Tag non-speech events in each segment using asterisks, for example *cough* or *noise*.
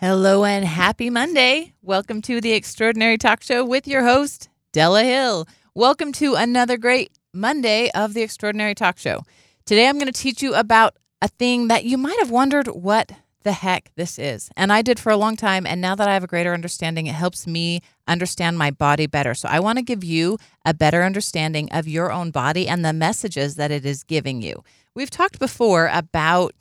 Hello and happy Monday. Welcome to the Extraordinary Talk Show with your host, Della Hill. Welcome to another great Monday of the Extraordinary Talk Show. Today I'm going to teach you about a thing that you might have wondered what the heck this is. And I did for a long time. And now that I have a greater understanding, it helps me understand my body better. So I want to give you a better understanding of your own body and the messages that it is giving you. We've talked before about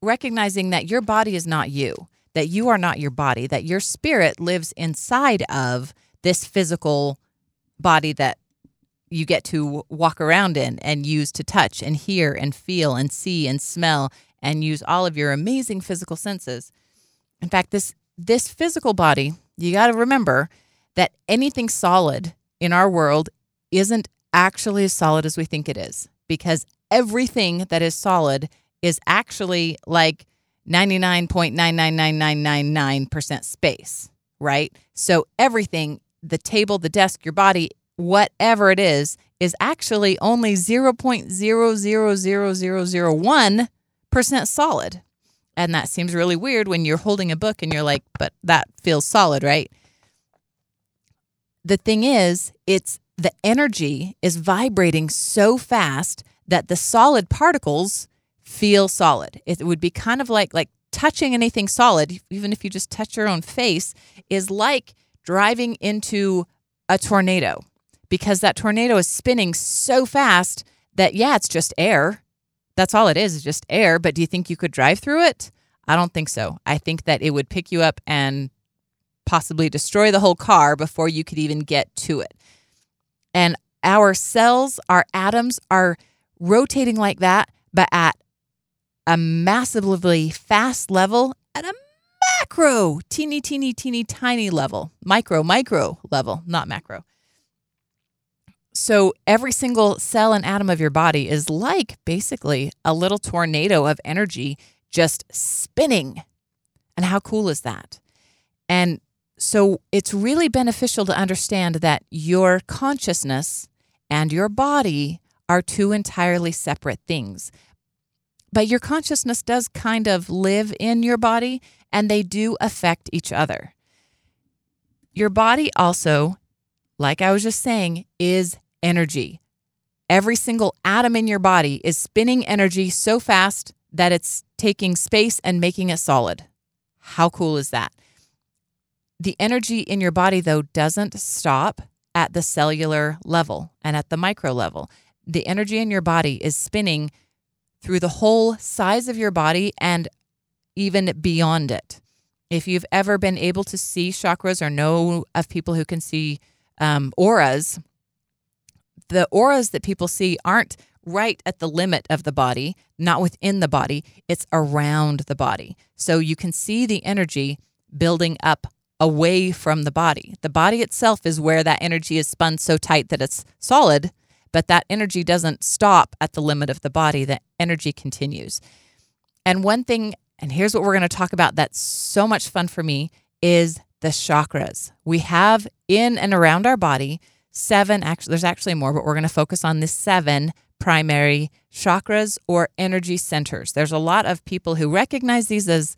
recognizing that your body is not you, that you are not your body, that your spirit lives inside of this physical body that you get to walk around in and use to touch and hear and feel and see and smell and use all of your amazing physical senses. In fact, this this physical body, you got to remember that anything solid in our world isn't actually as solid as we think it is because everything that is solid is actually like 99.999999% space, right? So everything, the table, the desk, your body, whatever it is, is actually only 0.000001 percent solid. And that seems really weird when you're holding a book and you're like, but that feels solid, right? The thing is, it's the energy is vibrating so fast that the solid particles feel solid. It would be kind of like like touching anything solid, even if you just touch your own face, is like driving into a tornado because that tornado is spinning so fast that yeah, it's just air, that's all it is, just air. But do you think you could drive through it? I don't think so. I think that it would pick you up and possibly destroy the whole car before you could even get to it. And our cells, our atoms are rotating like that, but at a massively fast level, at a macro, teeny, teeny, teeny, tiny level, micro, micro level, not macro. So every single cell and atom of your body is like basically a little tornado of energy just spinning. And how cool is that? And so it's really beneficial to understand that your consciousness and your body are two entirely separate things. But your consciousness does kind of live in your body and they do affect each other. Your body also, like I was just saying, is energy. Every single atom in your body is spinning energy so fast that it's taking space and making it solid. How cool is that? The energy in your body, though, doesn't stop at the cellular level and at the micro level. The energy in your body is spinning through the whole size of your body and even beyond it. If you've ever been able to see chakras or know of people who can see um, auras, the auras that people see aren't right at the limit of the body, not within the body, it's around the body. So you can see the energy building up away from the body. The body itself is where that energy is spun so tight that it's solid, but that energy doesn't stop at the limit of the body. The energy continues. And one thing, and here's what we're going to talk about that's so much fun for me is the chakras. We have in and around our body seven, actually, there's actually more, but we're going to focus on the seven primary chakras or energy centers. There's a lot of people who recognize these as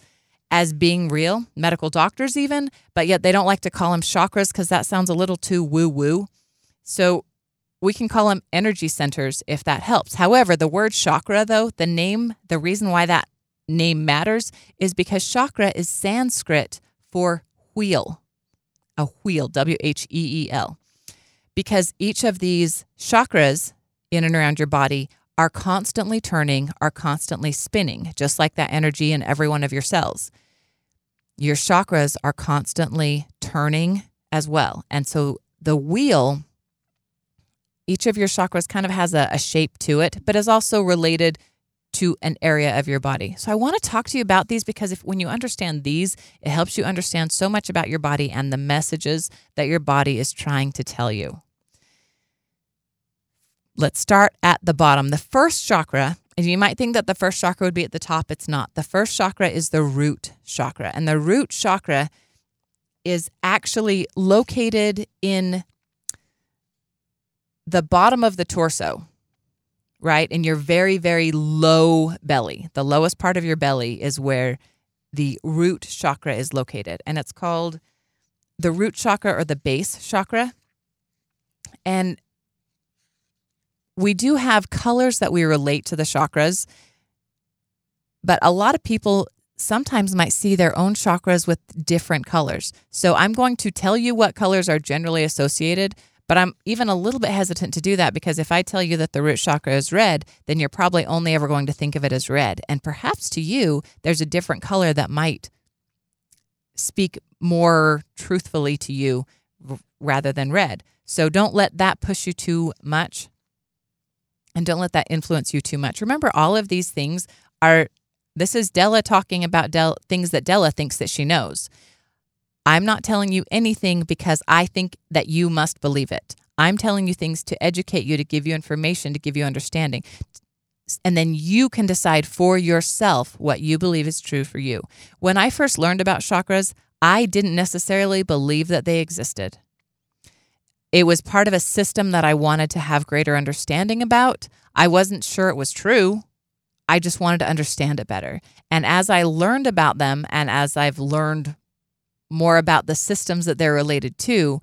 as being real, medical doctors even, but yet they don't like to call them chakras because that sounds a little too woo woo. So we can call them energy centers if that helps. However, the word chakra, though, the name, the reason why that name matters is because chakra is Sanskrit for wheel, a wheel, W H E E L because each of these chakras in and around your body are constantly turning, are constantly spinning, just like that energy in every one of your cells. Your chakras are constantly turning as well. And so the wheel, each of your chakras kind of has a, a shape to it, but is also related to an area of your body. So I want to talk to you about these because if when you understand these, it helps you understand so much about your body and the messages that your body is trying to tell you. Let's start at the bottom. The first chakra, and you might think that the first chakra would be at the top, it's not. The first chakra is the root chakra, and the root chakra is actually located in the bottom of the torso right? In your very, very low belly. The lowest part of your belly is where the root chakra is located, and it's called the root chakra or the base chakra. And we do have colors that we relate to the chakras, but a lot of people sometimes might see their own chakras with different colors. So I'm going to tell you what colors are generally associated, but I'm even a little bit hesitant to do that because if I tell you that the root chakra is red, then you're probably only ever going to think of it as red. And perhaps to you, there's a different color that might speak more truthfully to you rather than red. So don't let that push you too much and don't let that influence you too much. Remember, all of these things are this is Della talking about Del- things that Della thinks that she knows. I'm not telling you anything because I think that you must believe it. I'm telling you things to educate you, to give you information, to give you understanding. And then you can decide for yourself what you believe is true for you. When I first learned about chakras, I didn't necessarily believe that they existed. It was part of a system that I wanted to have greater understanding about. I wasn't sure it was true. I just wanted to understand it better. And as I learned about them and as I've learned more about the systems that they're related to,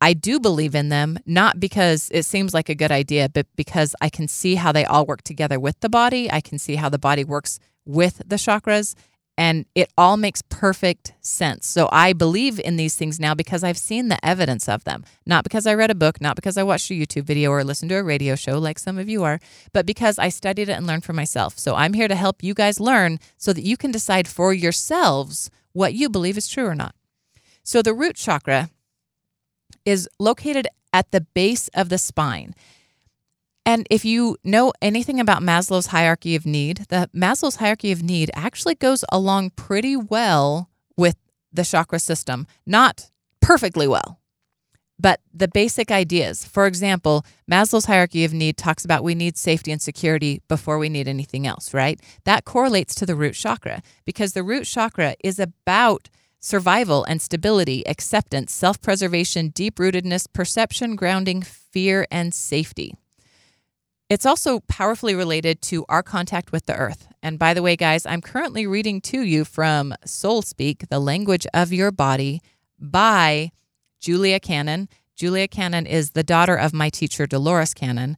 I do believe in them, not because it seems like a good idea, but because I can see how they all work together with the body. I can see how the body works with the chakras and it all makes perfect sense. So I believe in these things now because I've seen the evidence of them. Not because I read a book, not because I watched a YouTube video or listened to a radio show like some of you are, but because I studied it and learned for myself. So I'm here to help you guys learn so that you can decide for yourselves what you believe is true or not. So the root chakra is located at the base of the spine. And if you know anything about Maslow's hierarchy of need, the Maslow's hierarchy of need actually goes along pretty well with the chakra system. Not perfectly well, but the basic ideas. For example, Maslow's hierarchy of need talks about we need safety and security before we need anything else, right? That correlates to the root chakra because the root chakra is about survival and stability, acceptance, self preservation, deep rootedness, perception, grounding, fear, and safety. It's also powerfully related to our contact with the earth. And by the way, guys, I'm currently reading to you from Soul Speak, The Language of Your Body by Julia Cannon. Julia Cannon is the daughter of my teacher, Dolores Cannon.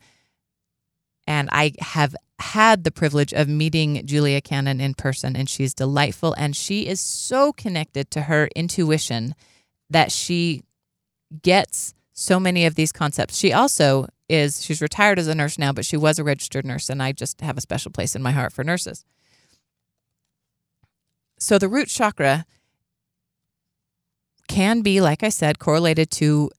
And I have had the privilege of meeting Julia Cannon in person, and she's delightful. And she is so connected to her intuition that she gets so many of these concepts. She also is she's retired as a nurse now, but she was a registered nurse, and I just have a special place in my heart for nurses. So the root chakra can be, like I said, correlated to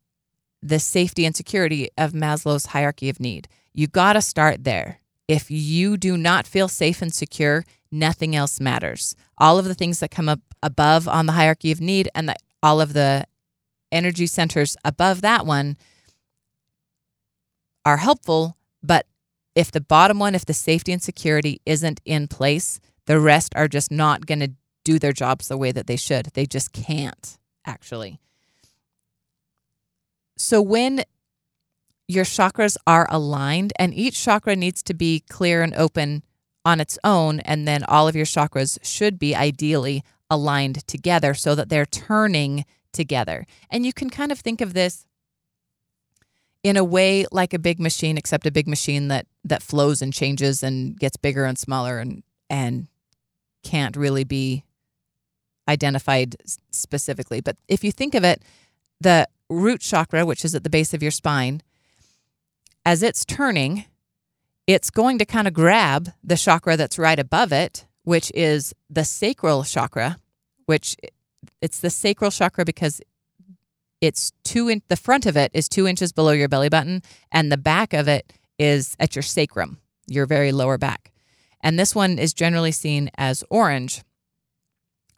the safety and security of Maslow's hierarchy of need. You got to start there. If you do not feel safe and secure, nothing else matters. All of the things that come up above on the hierarchy of need and the, all of the energy centers above that one are helpful, but if the bottom one, if the safety and security isn't in place, the rest are just not going to do their jobs the way that they should. They just can't, actually. So when your chakras are aligned, and each chakra needs to be clear and open on its own, and then all of your chakras should be ideally aligned together so that they're turning together. And you can kind of think of this in a way like a big machine, except a big machine that that flows and changes and gets bigger and smaller and and can't really be identified specifically. But if you think of it, the root chakra, which is at the base of your spine, as it's turning, it's going to kind of grab the chakra that's right above it, which is the sacral chakra, which it's the sacral chakra because it's two in the front of it is two inches below your belly button, and the back of it is at your sacrum, your very lower back. And this one is generally seen as orange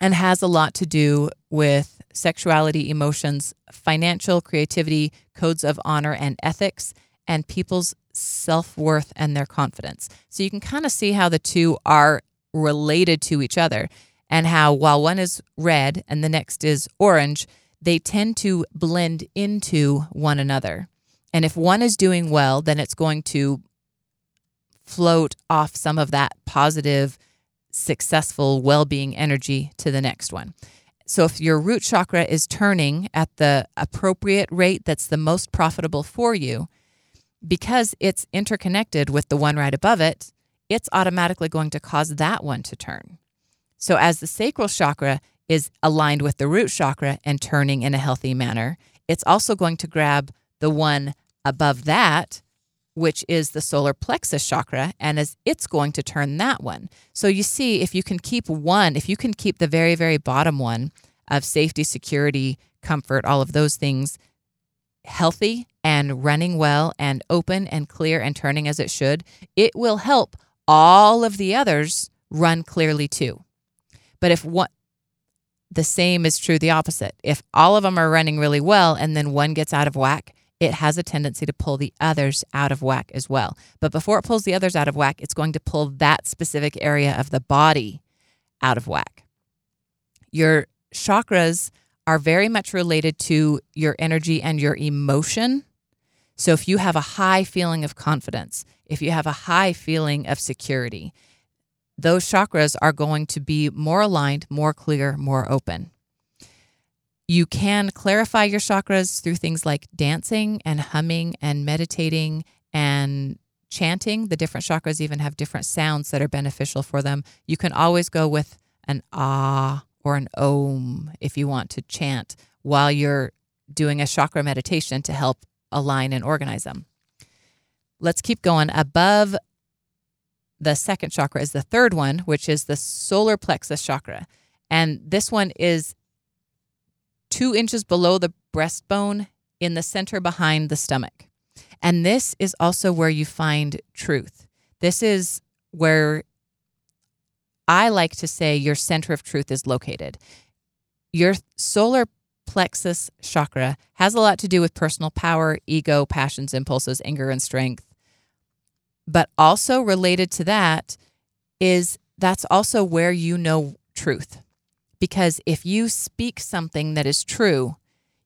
and has a lot to do with sexuality, emotions, financial creativity, codes of honor and ethics, and people's self worth and their confidence. So you can kind of see how the two are related to each other and how while one is red and the next is orange, they tend to blend into one another. And if one is doing well, then it's going to float off some of that positive successful well being energy to the next one. So, if your root chakra is turning at the appropriate rate that's the most profitable for you, because it's interconnected with the one right above it, it's automatically going to cause that one to turn. So, as the sacral chakra is aligned with the root chakra and turning in a healthy manner, it's also going to grab the one above that, which is the solar plexus chakra, and as it's going to turn that one. So you see, if you can keep one, if you can keep the very, very bottom one of safety, security, comfort, all of those things healthy and running well and open and clear and turning as it should, it will help all of the others run clearly too. But if one, the same is true the opposite. If all of them are running really well and then one gets out of whack, it has a tendency to pull the others out of whack as well. But before it pulls the others out of whack, it's going to pull that specific area of the body out of whack. Your chakras are very much related to your energy and your emotion. So if you have a high feeling of confidence, if you have a high feeling of security, those chakras are going to be more aligned, more clear, more open. You can clarify your chakras through things like dancing and humming and meditating and chanting. The different chakras even have different sounds that are beneficial for them. You can always go with an ah or an om if you want to chant while you're doing a chakra meditation to help align and organize them. Let's keep going. Above the second chakra is the third one, which is the solar plexus chakra. And this one is two inches below the breastbone in the center behind the stomach. And this is also where you find truth. This is where I like to say your center of truth is located. Your solar plexus chakra has a lot to do with personal power, ego, passions, impulses, anger, and strength. But also related to that is that's also where you know truth. Because if you speak something that is true,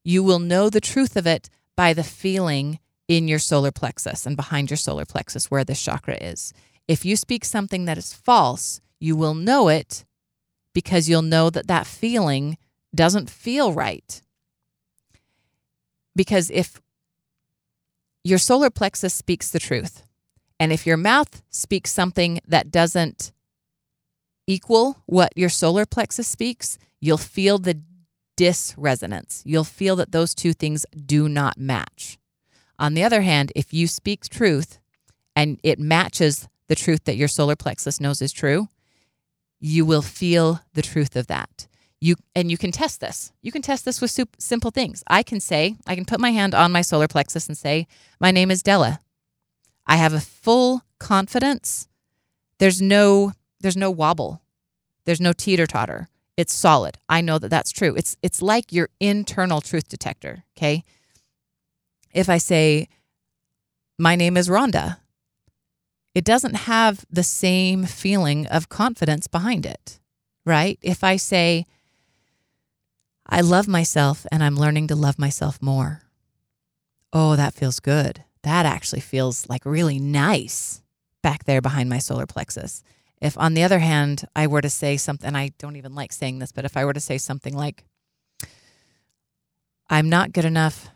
you will know the truth of it by the feeling in your solar plexus and behind your solar plexus where this chakra is. If you speak something that is false, you will know it because you'll know that that feeling doesn't feel right. Because if your solar plexus speaks the truth, and if your mouth speaks something that doesn't equal what your solar plexus speaks, you'll feel the disresonance. You'll feel that those two things do not match. On the other hand, if you speak truth and it matches the truth that your solar plexus knows is true, you will feel the truth of that. You and you can test this. You can test this with simple things. I can say, I can put my hand on my solar plexus and say, "My name is Della." I have a full confidence. There's no there's no wobble. There's no teeter totter. It's solid. I know that that's true. It's it's like your internal truth detector, okay? If I say my name is Rhonda, it doesn't have the same feeling of confidence behind it, right? If I say I love myself and I'm learning to love myself more. Oh, that feels good that actually feels like really nice back there behind my solar plexus. If, on the other hand, I were to say something, I don't even like saying this, but if I were to say something like, I'm not good enough,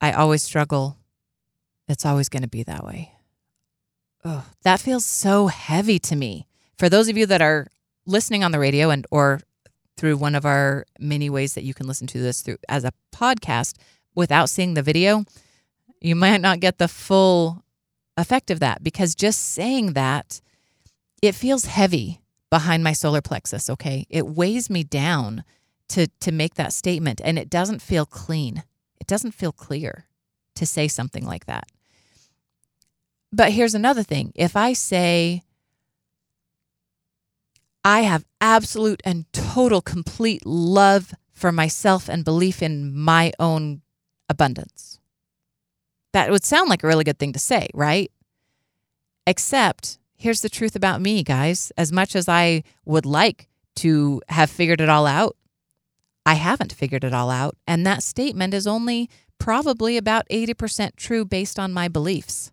I always struggle, it's always going to be that way. Oh, that feels so heavy to me. For those of you that are listening on the radio and or through one of our many ways that you can listen to this through as a podcast without seeing the video, you might not get the full effect of that because just saying that, it feels heavy behind my solar plexus, okay? It weighs me down to to make that statement and it doesn't feel clean. It doesn't feel clear to say something like that. But here's another thing. If I say I have absolute and total complete love for myself and belief in my own abundance. That would sound like a really good thing to say, right? Except here's the truth about me, guys. As much as I would like to have figured it all out, I haven't figured it all out. And that statement is only probably about 80% true based on my beliefs.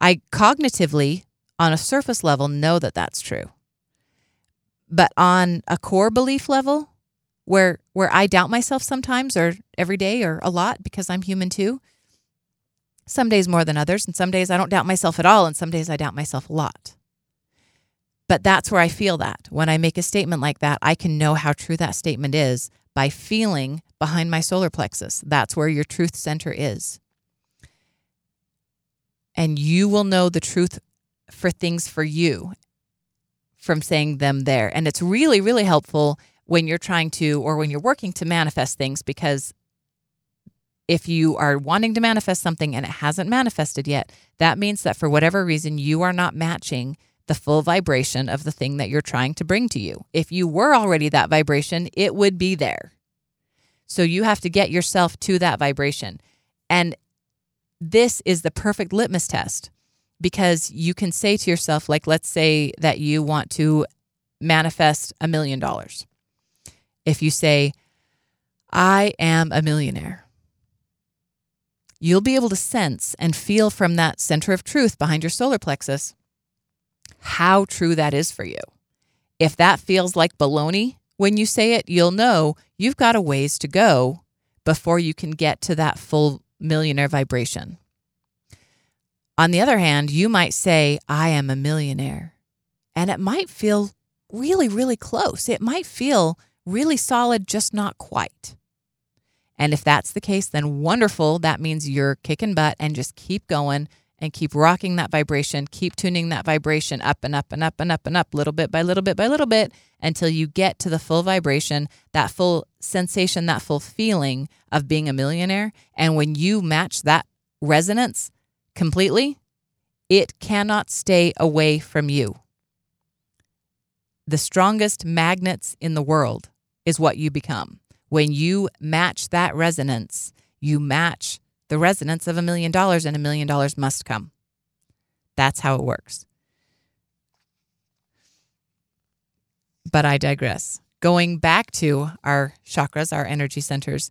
I cognitively on a surface level know that that's true. But on a core belief level, where where I doubt myself sometimes or every day or a lot because I'm human too. Some days more than others and some days I don't doubt myself at all and some days I doubt myself a lot. But that's where I feel that. When I make a statement like that, I can know how true that statement is by feeling behind my solar plexus. That's where your truth center is. And you will know the truth for things for you from saying them there. And it's really, really helpful when you're trying to or when you're working to manifest things because if you are wanting to manifest something and it hasn't manifested yet, that means that for whatever reason you are not matching the full vibration of the thing that you're trying to bring to you. If you were already that vibration, it would be there. So you have to get yourself to that vibration. And this is the perfect litmus test because you can say to yourself, like, let's say that you want to manifest a million dollars if you say, I am a millionaire. You'll be able to sense and feel from that center of truth behind your solar plexus how true that is for you. If that feels like baloney when you say it, you'll know you've got a ways to go before you can get to that full millionaire vibration. On the other hand, you might say, I am a millionaire. And it might feel really, really close. It might feel really solid, just not quite. And if that's the case, then wonderful. That means you're kicking butt and just keep going and keep rocking that vibration, keep tuning that vibration up and up and up and up and up, little bit by little bit by little bit, until you get to the full vibration, that full sensation, that full feeling of being a millionaire. And when you match that resonance completely, it cannot stay away from you the strongest magnets in the world is what you become. When you match that resonance, you match the resonance of a million dollars, and a million dollars must come. That's how it works. But I digress. Going back to our chakras, our energy centers,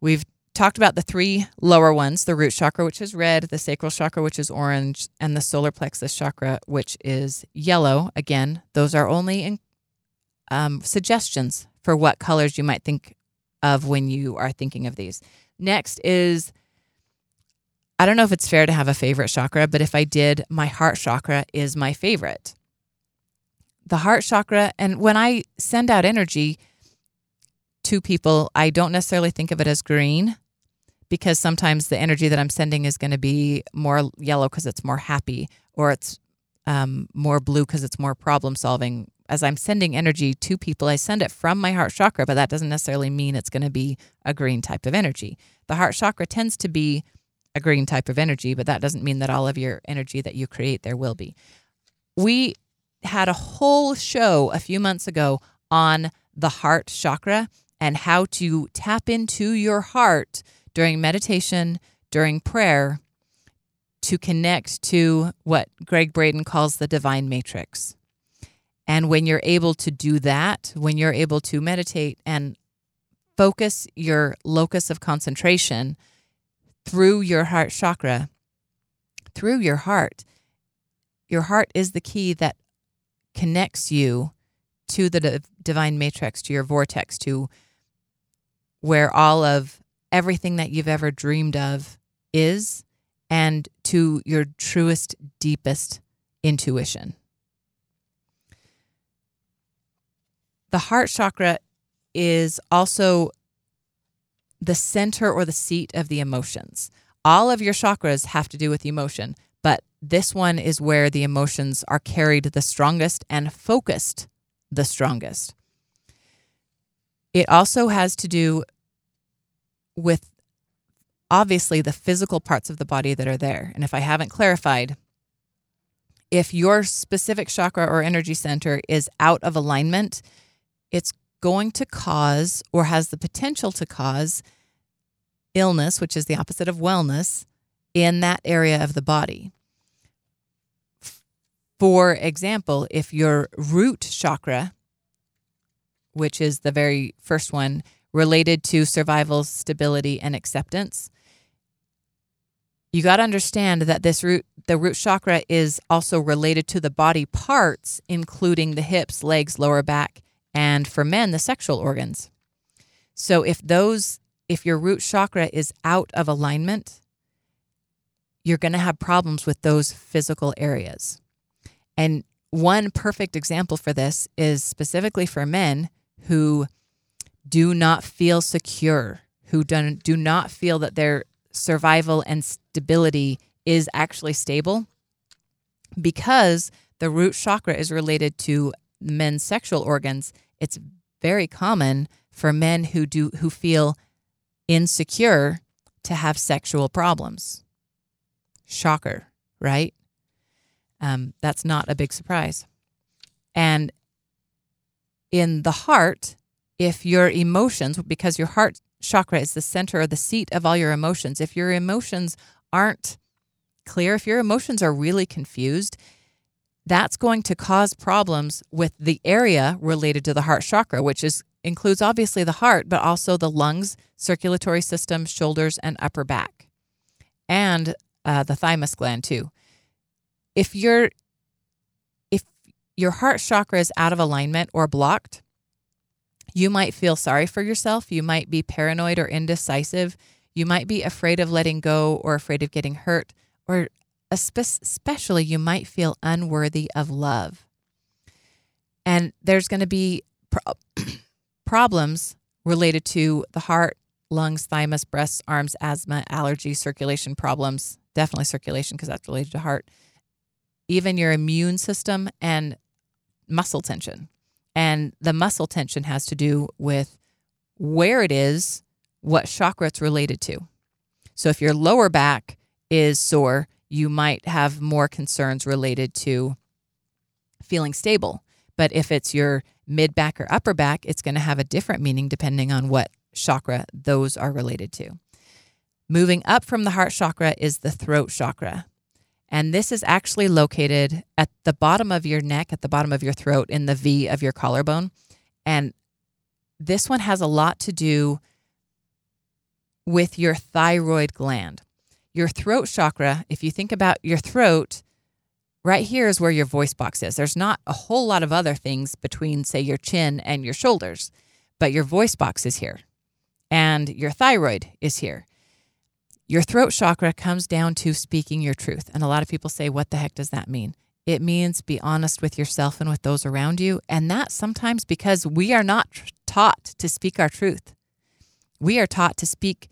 we've talked about the three lower ones the root chakra, which is red, the sacral chakra, which is orange, and the solar plexus chakra, which is yellow. Again, those are only in, um, suggestions for what colors you might think of when you are thinking of these. Next is I don't know if it's fair to have a favorite chakra, but if I did, my heart chakra is my favorite. The heart chakra, and when I send out energy to people, I don't necessarily think of it as green because sometimes the energy that I'm sending is going to be more yellow because it's more happy, or it's um, more blue because it's more problem solving. As I'm sending energy to people, I send it from my heart chakra, but that doesn't necessarily mean it's going to be a green type of energy. The heart chakra tends to be a green type of energy, but that doesn't mean that all of your energy that you create there will be. We had a whole show a few months ago on the heart chakra and how to tap into your heart during meditation, during prayer, to connect to what Gregg Braden calls the divine matrix. And when you're able to do that, when you're able to meditate and focus your locus of concentration through your heart chakra, through your heart, your heart is the key that connects you to the divine matrix, to your vortex, to where all of everything that you've ever dreamed of is and to your truest, deepest intuition. The heart chakra is also the center or the seat of the emotions. All of your chakras have to do with emotion, but this one is where the emotions are carried the strongest and focused the strongest. It also has to do with obviously the physical parts of the body that are there. And if I haven't clarified, if your specific chakra or energy center is out of alignment, it's going to cause or has the potential to cause illness, which is the opposite of wellness, in that area of the body. For example, if your root chakra, which is the very first one, related to survival, stability, and acceptance. you got to understand that this root the root chakra is also related to the body parts including the hips, legs, lower back, and for men the sexual organs. So if those if your root chakra is out of alignment, you're going to have problems with those physical areas. And one perfect example for this is specifically for men who do not feel secure, who don't, do not feel that their survival and stability is actually stable because the root chakra is related to men's sexual organs. It's very common for men who do who feel insecure to have sexual problems. Shocker, right? Um, that's not a big surprise. And in the heart, if your emotions, because your heart chakra is the center or the seat of all your emotions, if your emotions aren't clear, if your emotions are really confused, that's going to cause problems with the area related to the heart chakra, which is includes obviously the heart, but also the lungs, circulatory system, shoulders, and upper back, and uh, the thymus gland too. If your if your heart chakra is out of alignment or blocked, you might feel sorry for yourself. You might be paranoid or indecisive. You might be afraid of letting go or afraid of getting hurt, or especially you might feel unworthy of love. And there's going to be pro- *clears throat* problems related to the heart, lungs, thymus, breasts, arms, asthma, allergy, circulation problems, definitely circulation because that's related to heart, even your immune system and muscle tension. And the muscle tension has to do with where it is, what chakra it's related to. So if your lower back is sore, you might have more concerns related to feeling stable. But if it's your mid back or upper back, it's going to have a different meaning depending on what chakra those are related to. Moving up from the heart chakra is the throat chakra. And this is actually located at the bottom of your neck, at the bottom of your throat, in the V of your collarbone. And this one has a lot to do with your thyroid gland. Your throat chakra, if you think about your throat, right here is where your voice box is. There's not a whole lot of other things between, say, your chin and your shoulders, but your voice box is here and your thyroid is here. Your throat chakra comes down to speaking your truth. And a lot of people say, What the heck does that mean? It means be honest with yourself and with those around you. And that sometimes because we are not taught to speak our truth. We are taught to speak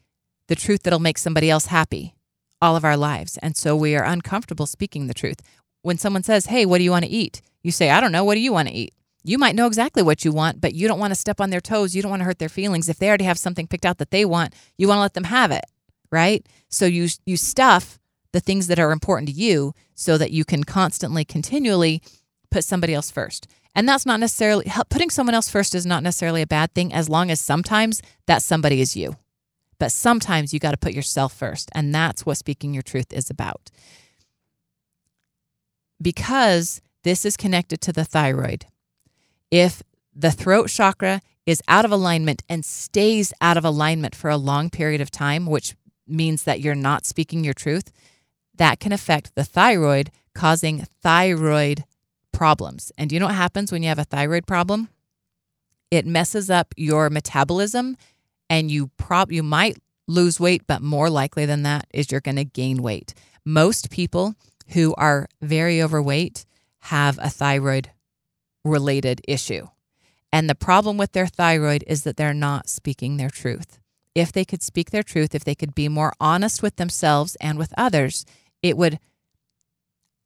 the truth that'll make somebody else happy all of our lives. And so we are uncomfortable speaking the truth. When someone says, Hey, what do you want to eat? You say, I don't know. What do you want to eat? You might know exactly what you want, but you don't want to step on their toes. You don't want to hurt their feelings. If they already have something picked out that they want, you want to let them have it right? So you you stuff the things that are important to you so that you can constantly continually put somebody else first. And that's not necessarily putting someone else first is not necessarily a bad thing as long as sometimes that somebody is you. But sometimes you got to put yourself first, and that's what speaking your truth is about. Because this is connected to the thyroid. If the throat chakra is out of alignment and stays out of alignment for a long period of time, which means that you're not speaking your truth, that can affect the thyroid, causing thyroid problems. And you know what happens when you have a thyroid problem? It messes up your metabolism and you prob you might lose weight, but more likely than that is you're going to gain weight. Most people who are very overweight have a thyroid related issue. And the problem with their thyroid is that they're not speaking their truth if they could speak their truth, if they could be more honest with themselves and with others, it would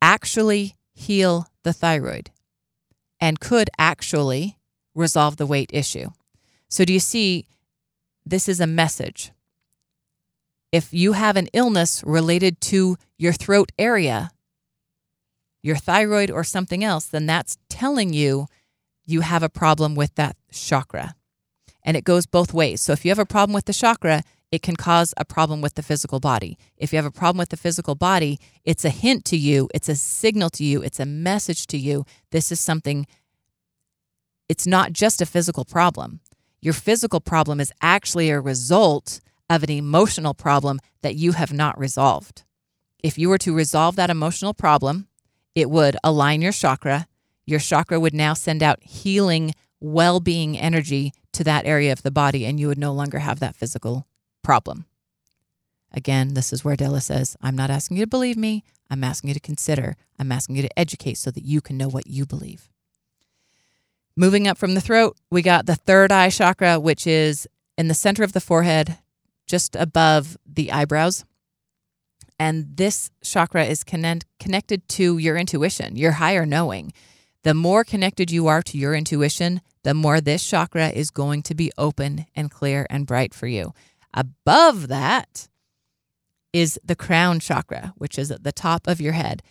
actually heal the thyroid and could actually resolve the weight issue. So, do you see? This is a message. If you have an illness related to your throat area, your thyroid, or something else, then that's telling you you have a problem with that chakra and it goes both ways. So if you have a problem with the chakra, it can cause a problem with the physical body. If you have a problem with the physical body, it's a hint to you, it's a signal to you, it's a message to you. This is something, it's not just a physical problem. Your physical problem is actually a result of an emotional problem that you have not resolved. if you were to resolve that emotional problem, it would align your chakra. Your chakra would now send out healing, well being energy to that area of the body, and you would no longer have that physical problem. Again, this is where Della says, I'm not asking you to believe me. I'm asking you to consider. I'm asking you to educate so that you can know what you believe. Moving up from the throat, we got the third eye chakra, which is in the center of the forehead, just above the eyebrows. And this chakra is connect, connected to your intuition, your higher knowing. The more connected you are to your intuition, the more this chakra is going to be open and clear and bright for you. Above that is the crown chakra, which is at the top of your head.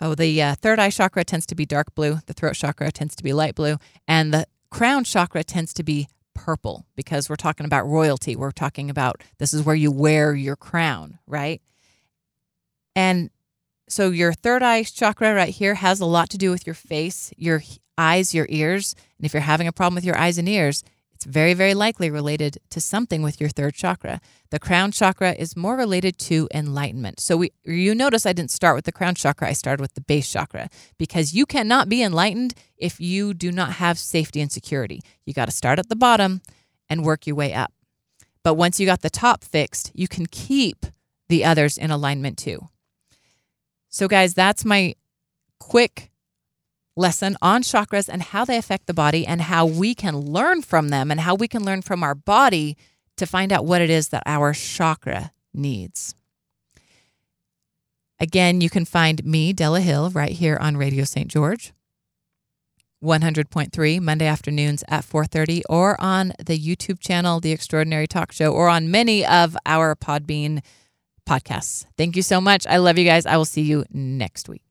Oh, the uh, third eye chakra tends to be dark blue, the throat chakra tends to be light blue, and the crown chakra tends to be purple because we're talking about royalty. We're talking about this is where you wear your crown, right? And so your third eye chakra right here has a lot to do with your face, your eyes, your ears. And if you're having a problem with your eyes and ears, it's very, very likely related to something with your third chakra. The crown chakra is more related to enlightenment. So we you notice I didn't start with the crown chakra, I started with the base chakra because you cannot be enlightened if you do not have safety and security. You got to start at the bottom and work your way up. But once you got the top fixed, you can keep the others in alignment too. So guys, that's my quick lesson on chakras and how they affect the body and how we can learn from them and how we can learn from our body to find out what it is that our chakra needs. Again, you can find me, Della Hill, right here on Radio St. George. 100.3 Monday afternoons at 4:30 or on the YouTube channel The Extraordinary Talk Show or on many of our Podbean podcasts. Thank you so much. I love you guys. I will see you next week.